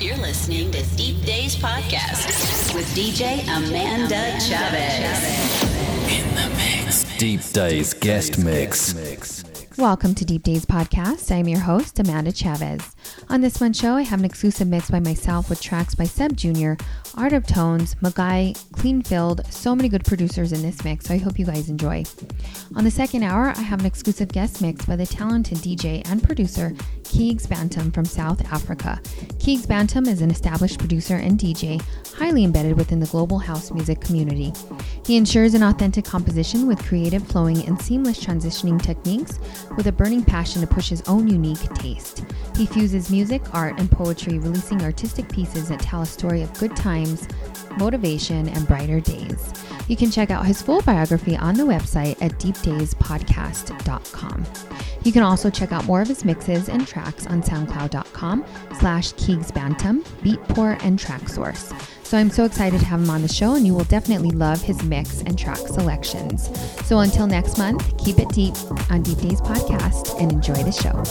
You're listening to Deep Dayz Podcast with DJ Amanda Chavez. In the mix. Deep Dayz guest mix. Welcome to Deep Dayz Podcast. I am your host, Amanda Chavez. On this one show, I have an exclusive mix by myself with tracks by Sebb Jr., Art of Tones, Mazai, Cleanfield, so many good producers in this mix, so I hope you guys enjoy. On the second hour, I have an exclusive guest mix by the talented DJ and producer Keegs Bantom from South Africa. Keegs Bantom is an established producer and DJ, highly embedded within the global house music community. He ensures an authentic composition with creative, flowing, and seamless transitioning techniques with a burning passion to push his own unique taste. He fuses music, art, and poetry, releasing artistic pieces that tell a story of good times, motivation, and brighter days. You can check out his full biography on the website at deepdayzpodcast.com. You can also check out more of his mixes and tracks on soundcloud.com slash keegsbantom, beatport, and traxsource. So I'm so excited to have him on the show, and you will definitely love his mix and track selections. So until next month, keep it deep on Deep Dayz Podcast and enjoy the show.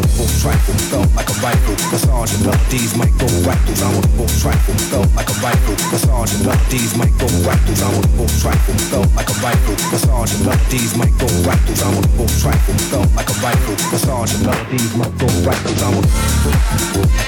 Audible trifle felt like a rifle. Massage and melodies might go rifles. Audible trifle felt like a rifle. Massage and melodies might go rifles. Audible trifle felt like a rifle. Massage and melodies might go rifles. Audible trifle felt like a rifle. Massage and melodies might go rifles. Audible.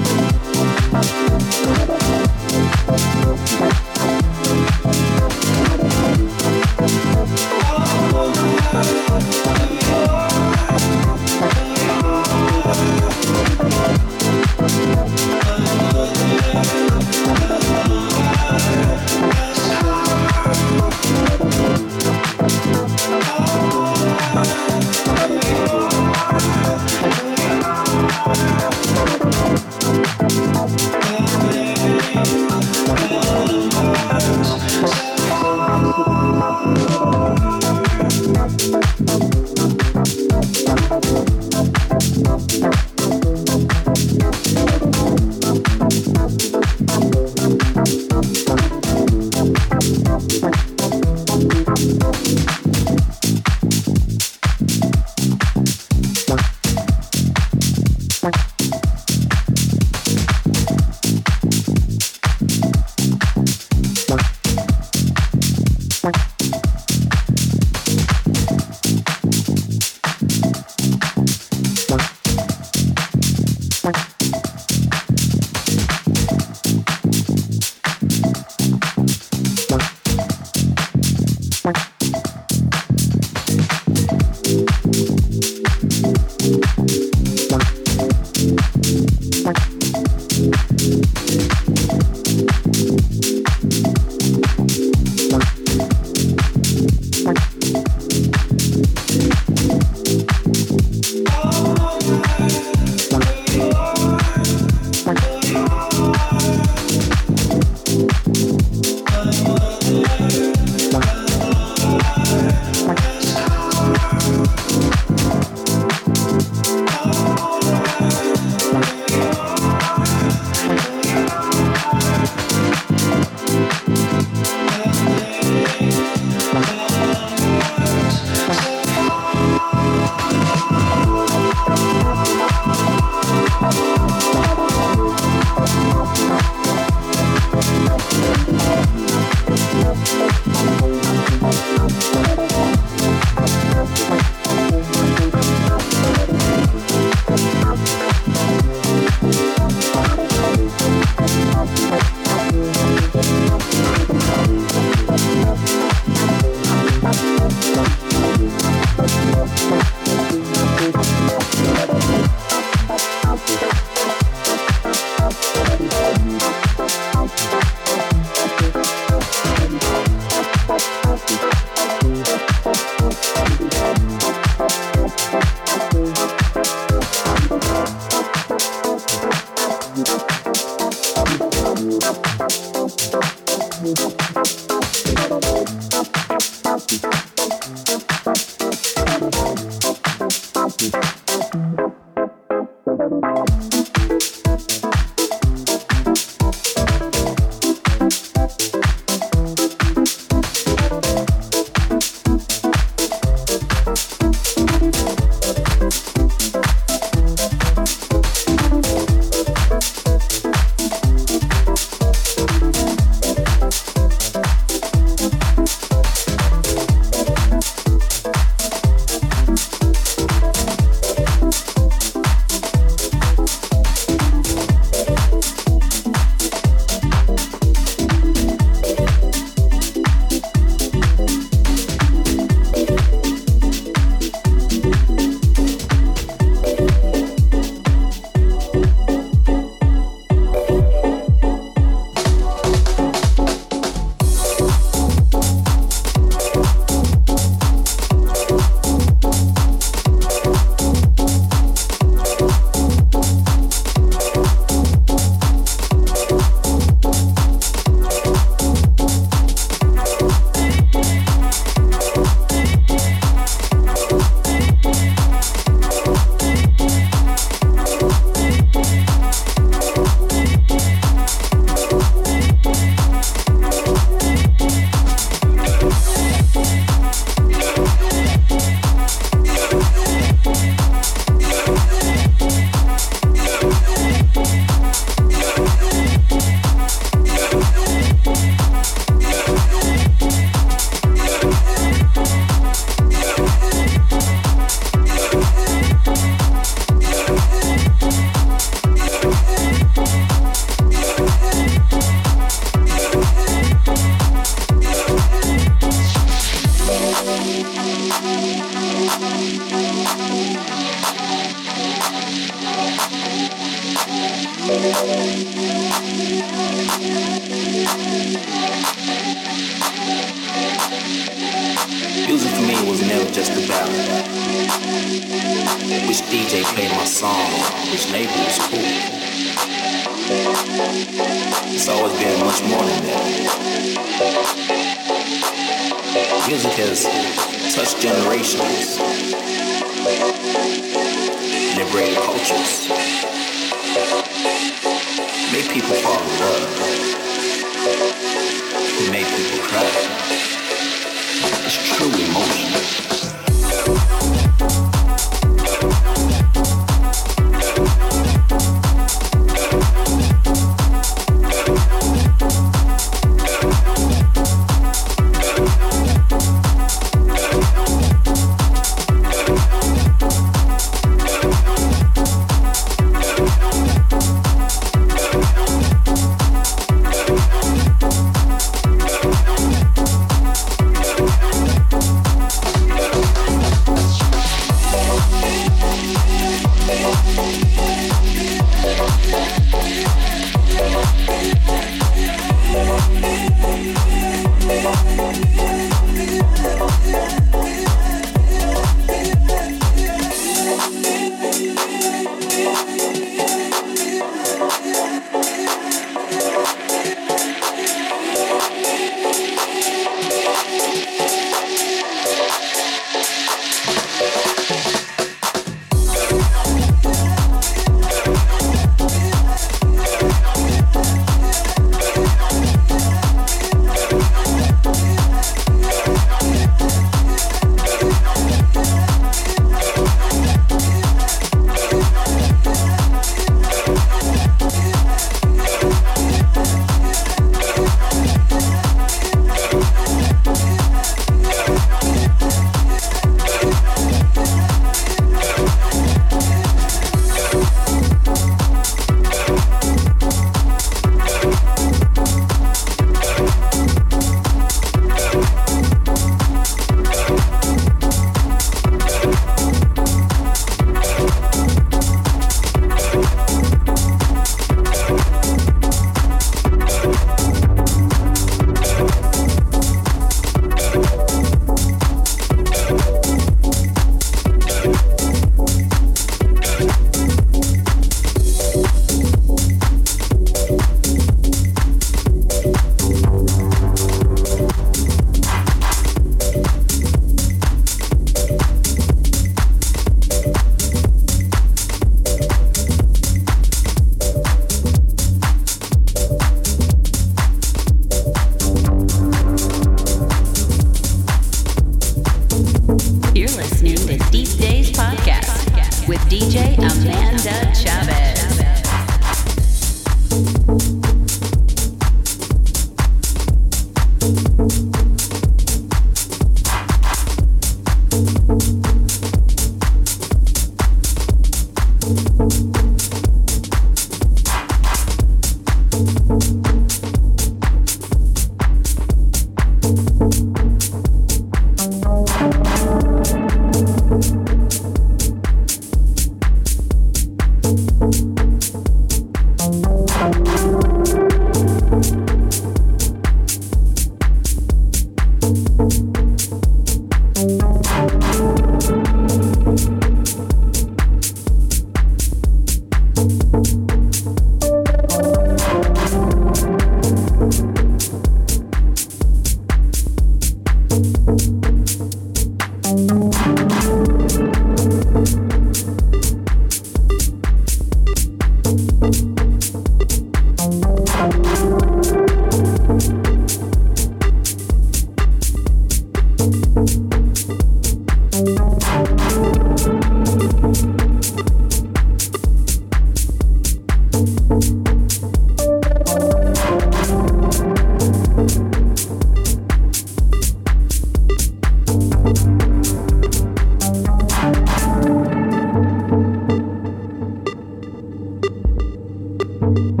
Bye.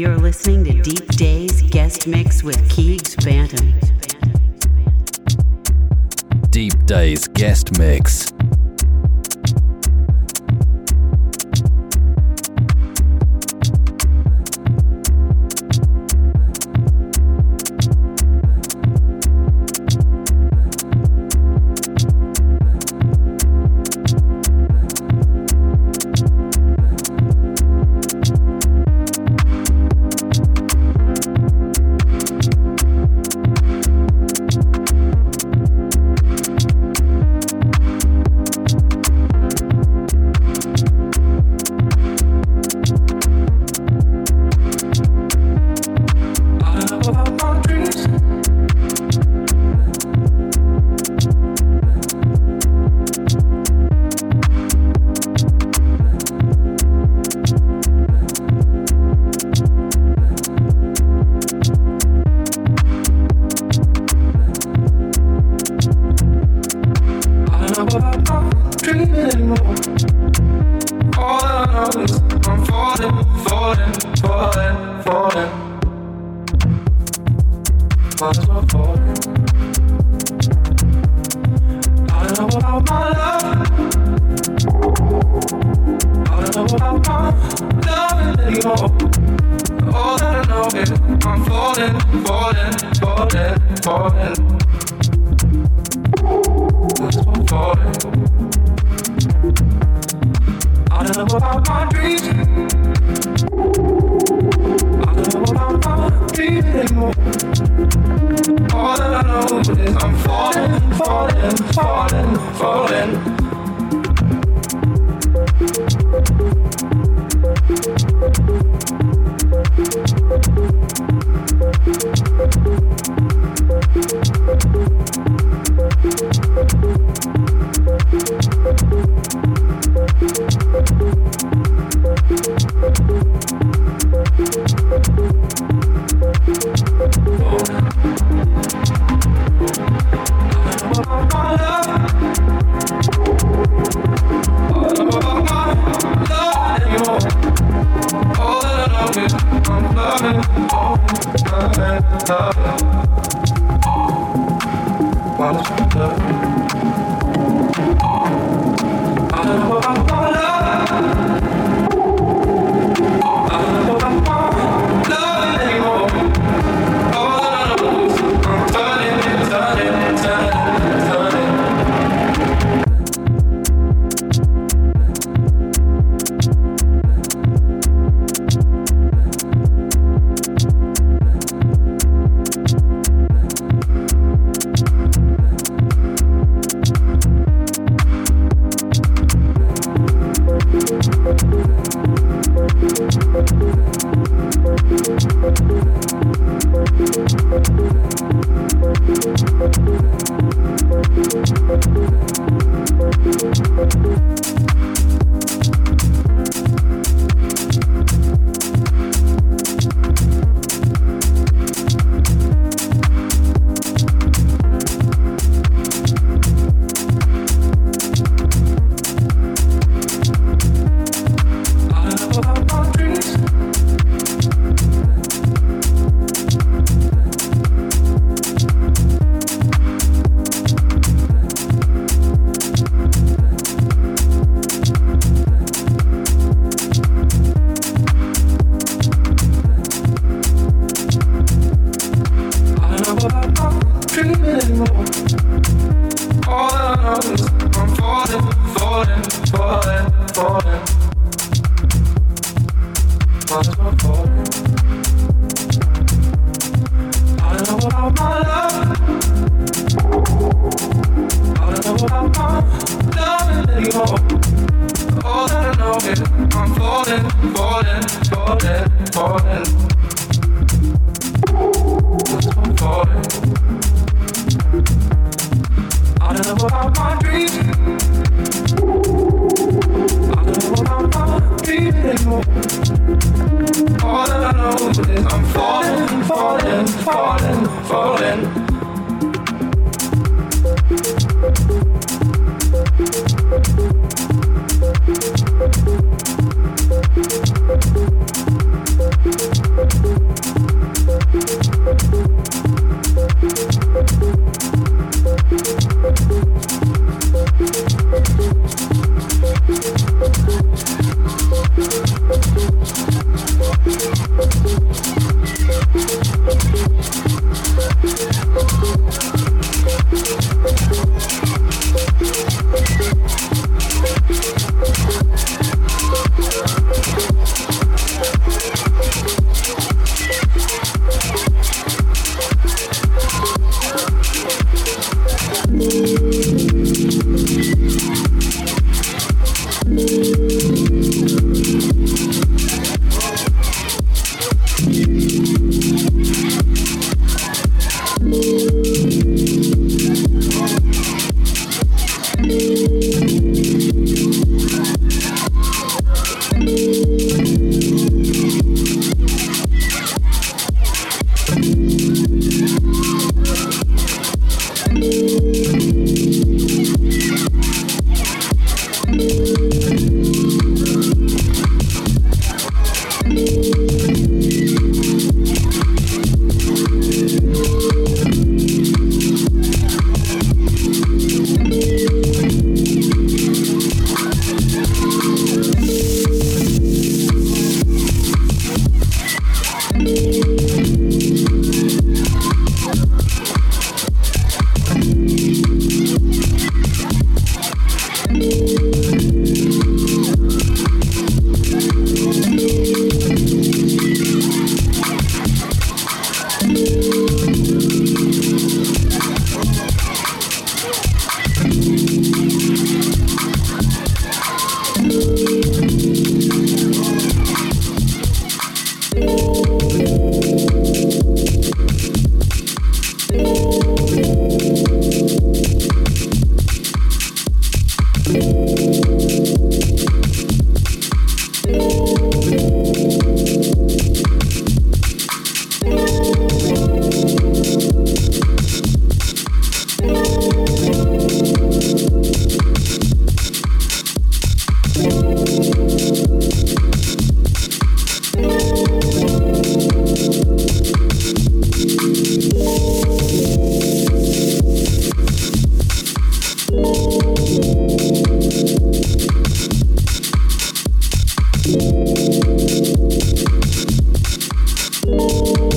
You're listening to Deep Dayz guest mix with Keegs Bantom. Deep Dayz guest mix.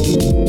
you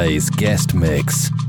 Deep Dayz Guest Mix.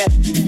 and